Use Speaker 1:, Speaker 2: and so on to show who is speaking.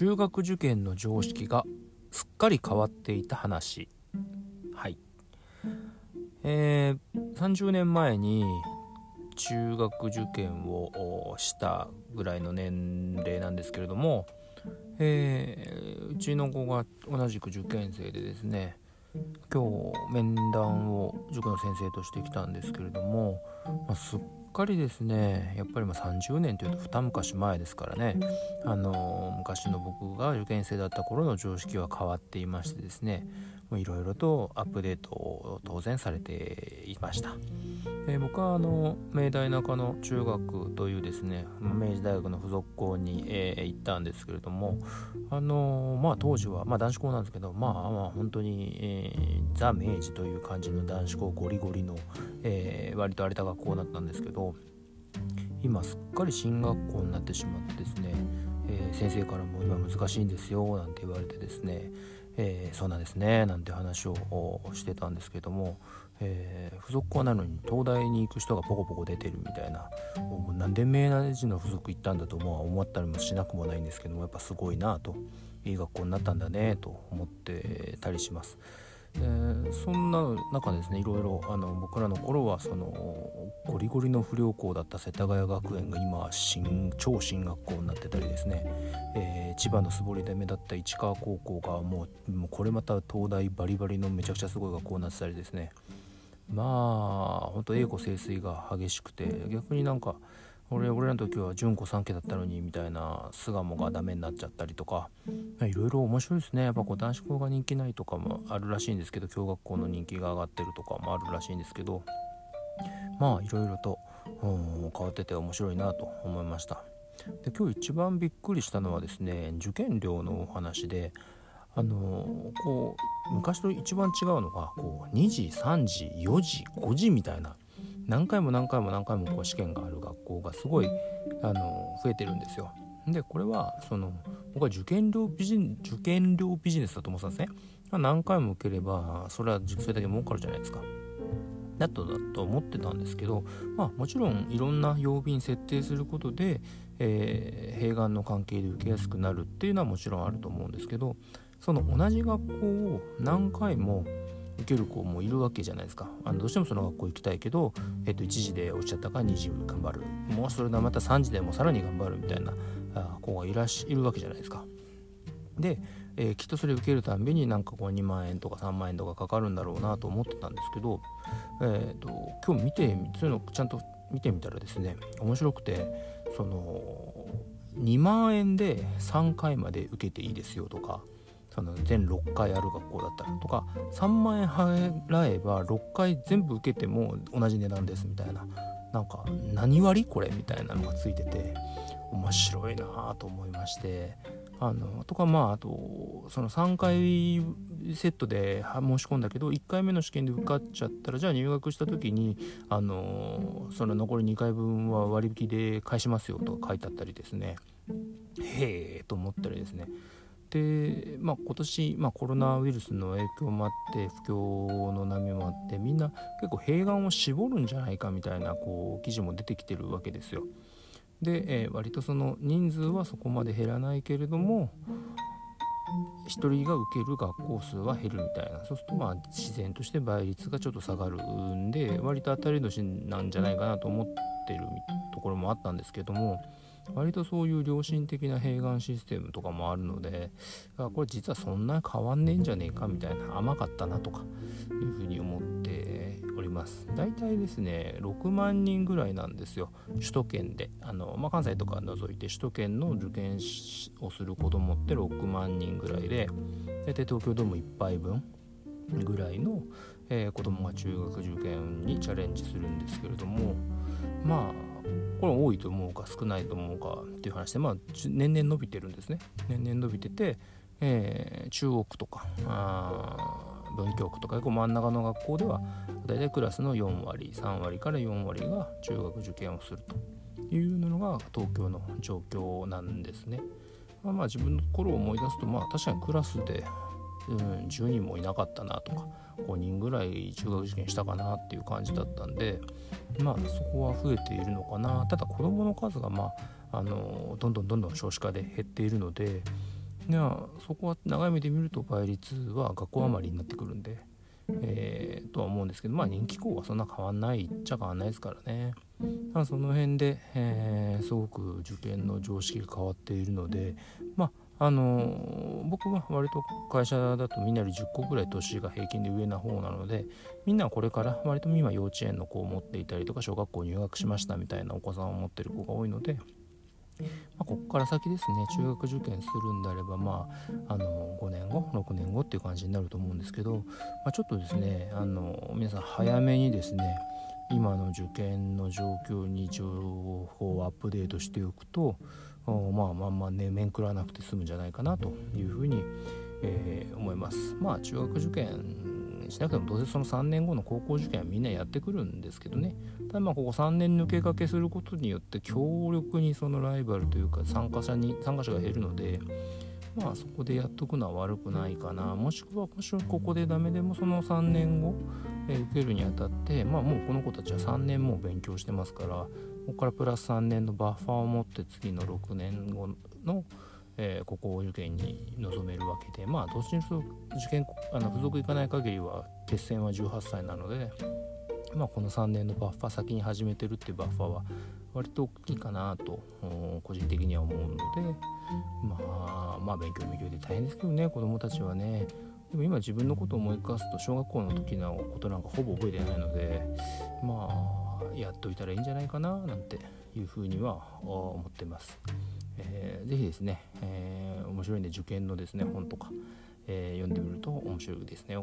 Speaker 1: 中学受験の常識がすっかり変わっていた話。はい。えー、30年前に中学受験をしたぐらいの年齢なんですけれども、えー、うちの子が同じく受験生でですね今日面談を塾の先生としてきたんですけれども、まあ、すっかりですねやっぱりま30年というと二昔前ですからね、あのー、昔の僕が受験生だった頃の常識は変わっていましてですねいろいろとアップデートを当然されていました、えー、僕はあの明大中野中学というですね明治大学の附属校に、えー、行ったんですけれどもあのー、まあ当時は、まあ、男子校なんですけどまあまあ本当に、えー、ザ・明治という感じの男子校ゴリゴリの、えー、割と荒れた学校だったんですけど今すっかり進学校になってしまってですね、えー、先生からも今難しいんですよなんて言われてですねえー、そうなんですねなんて話をしてたんですけども、えー、付属校なのに東大に行く人がポコポコ出てるみたいなもう何で明治の付属行ったんだと思ったりもしなくもないんですけどもやっぱすごいなといい学校になったんだねと思ってたりします。えー、そんな中ですねいろいろあの僕らの頃はそのゴリゴリの不良校だった世田谷学園が今新超進学校になってたりですね、えー、千葉の素りで目立った市川高校がもうもうこれまた東大バリバリのめちゃくちゃすごい学校になってたりですね。まあ本当栄枯盛衰が激しくて逆になんか俺俺らの時は純子3家だったのにみたいな巣鴨がダメになっちゃったりとか。いろいろ面白いですね。やっぱこう男子校が人気ないとかもあるらしいんですけど共学校の人気が上がってるとかもあるらしいんですけど。まあいろいろと変わってて面白いなと思いました。で今日一番びっくりしたのはですね受験料のお話であのこう昔と一番違うのがこう2時3時4時5時みたいな何回も何回も何回もこう試験がある学校がすごいあの増えてるんですよ。でこれはその僕は受験料ビジ受験料ビジネスだと思ってたんですね。何回も受ければそれはそれだけ儲かるじゃないですか。だとだと思ってたんですけど、まあ、もちろんいろんな曜日に設定することで、えー、併願の関係で受けやすくなるっていうのはもちろんあると思うんですけどその同じ学校を何回も受ける子もいるわけじゃないですか。あのどうしてもその学校行きたいけど、えっと、1時で落ちちゃったから2時頑張る。もうそれでまた3時でもさらに頑張るみたいな子がいらしいるわけじゃないですか。で、えー、きっとそれ受けるたんびになんかこう2万円とか3万円とかかかるんだろうなと思ってたんですけど、えーと、今日見てそういうのちゃんと見てみたらですね面白くてその2万円で3回まで受けていいですよとかその全6回ある学校だったらとか3万円払えば6回全部受けても同じ値段ですみたいななんか何割これみたいなのがついてて面白いなと思いましてあのとかまああとその3回セットで申し込んだけど1回目の試験で受かっちゃったらじゃあ入学した時にあのその残り2回分は割引で返しますよとか書いてあったりですね。へえと思ったりですね。で、まあ、今年、まあ、コロナウイルスの影響もあって不況の波もあってみんな結構併願を絞るんじゃないかみたいなこう記事も出てきてるわけですよ。で、えー、割とその人数はそこまで減らないけれども1人が受ける学校数は減るみたいなそうするとまあ自然として倍率がちょっと下がるんで割と当たり年なんじゃないかなと思ってるところもあったんですけども割とそういう良心的な併願システムとかもあるのでこれ実はそんな変わんねえんじゃねえかみたいな甘かったなとかいうふうに思っております。大体ですね6万人ぐらいなんですよ。首都圏で。あの、まあ、関西とか除いて首都圏の受験をする子供って6万人ぐらいで大体東京ドーム1杯分ぐらいの、えー、子供が中学受験にチャレンジするんですけれどもまあこれ多いと思うか少ないと思うかっていう話で、まあ、年々伸びてるんですね年々伸びてて、えー、中国とか文京区とか結構真ん中の学校では大体クラスの4割3割から4割が中学受験をするというのが東京の状況なんですね。まあ、まあ自分の頃を思い出すとまあ確かにクラスで、うん、10人もいなかったなとか5人ぐらい中学受験したかなっていう感じだったんでまあそこは増えているのかなただ子どもの数がまああのどんどんどんどん少子化で減っているのでいやそこは長い目で見ると倍率は学校余りになってくるんで、えー、とは思うんですけどまあ人気校はそんな変わんないっちゃ変わんないですからね。その辺で、えー、すごく受験の常識が変わっているのでまああの僕は割と会社だとみんなより10個ぐらい年が平均で上な方なのでみんなはこれから割と今幼稚園の子を持っていたりとか小学校入学しましたみたいなお子さんを持ってる子が多いので、まあ、ここから先ですね。中学受験するんであればまああの5年後6年後っていう感じになると思うんですけど、まあ、ちょっとですねあの皆さん早めにですね今の受験の状況に情報をアップデートしておくとまあまあまあね面食らわなくて済むんじゃないかなというふうに、えー、思います。まあ中学受験しなくてもどうせその3年後の高校受験はみんなやってくるんですけどね。ただまあここ3年抜け駆けすることによって強力にそのライバルというか参加者に参加者が減るのでまあそこでやっとくのは悪くないかな。もしくはもしここでダメでもその3年後、えー、受けるにあたってまあもうこの子たちは3年も勉強してますからここからプラス3年のバッファーを持って次の6年後の、えー、高校受験に臨めるわけでまあどっちに受験あの付属行かない限りは決戦は18歳なので、まあ、この3年のバッファー先に始めてるっていうバッファーは割と大きいかなと個人的には思うのでまあまあ勉強勉強で大変ですけどね子供たちはねでも今自分のことを思い返すと小学校の時のことなんかほぼ覚えてないのでまあやっといたらいいんじゃないかななんていうふうには思ってます。えー、ぜひですね、えー、面白いんで受験のですね本とか、えー、読んでみると面白いですね。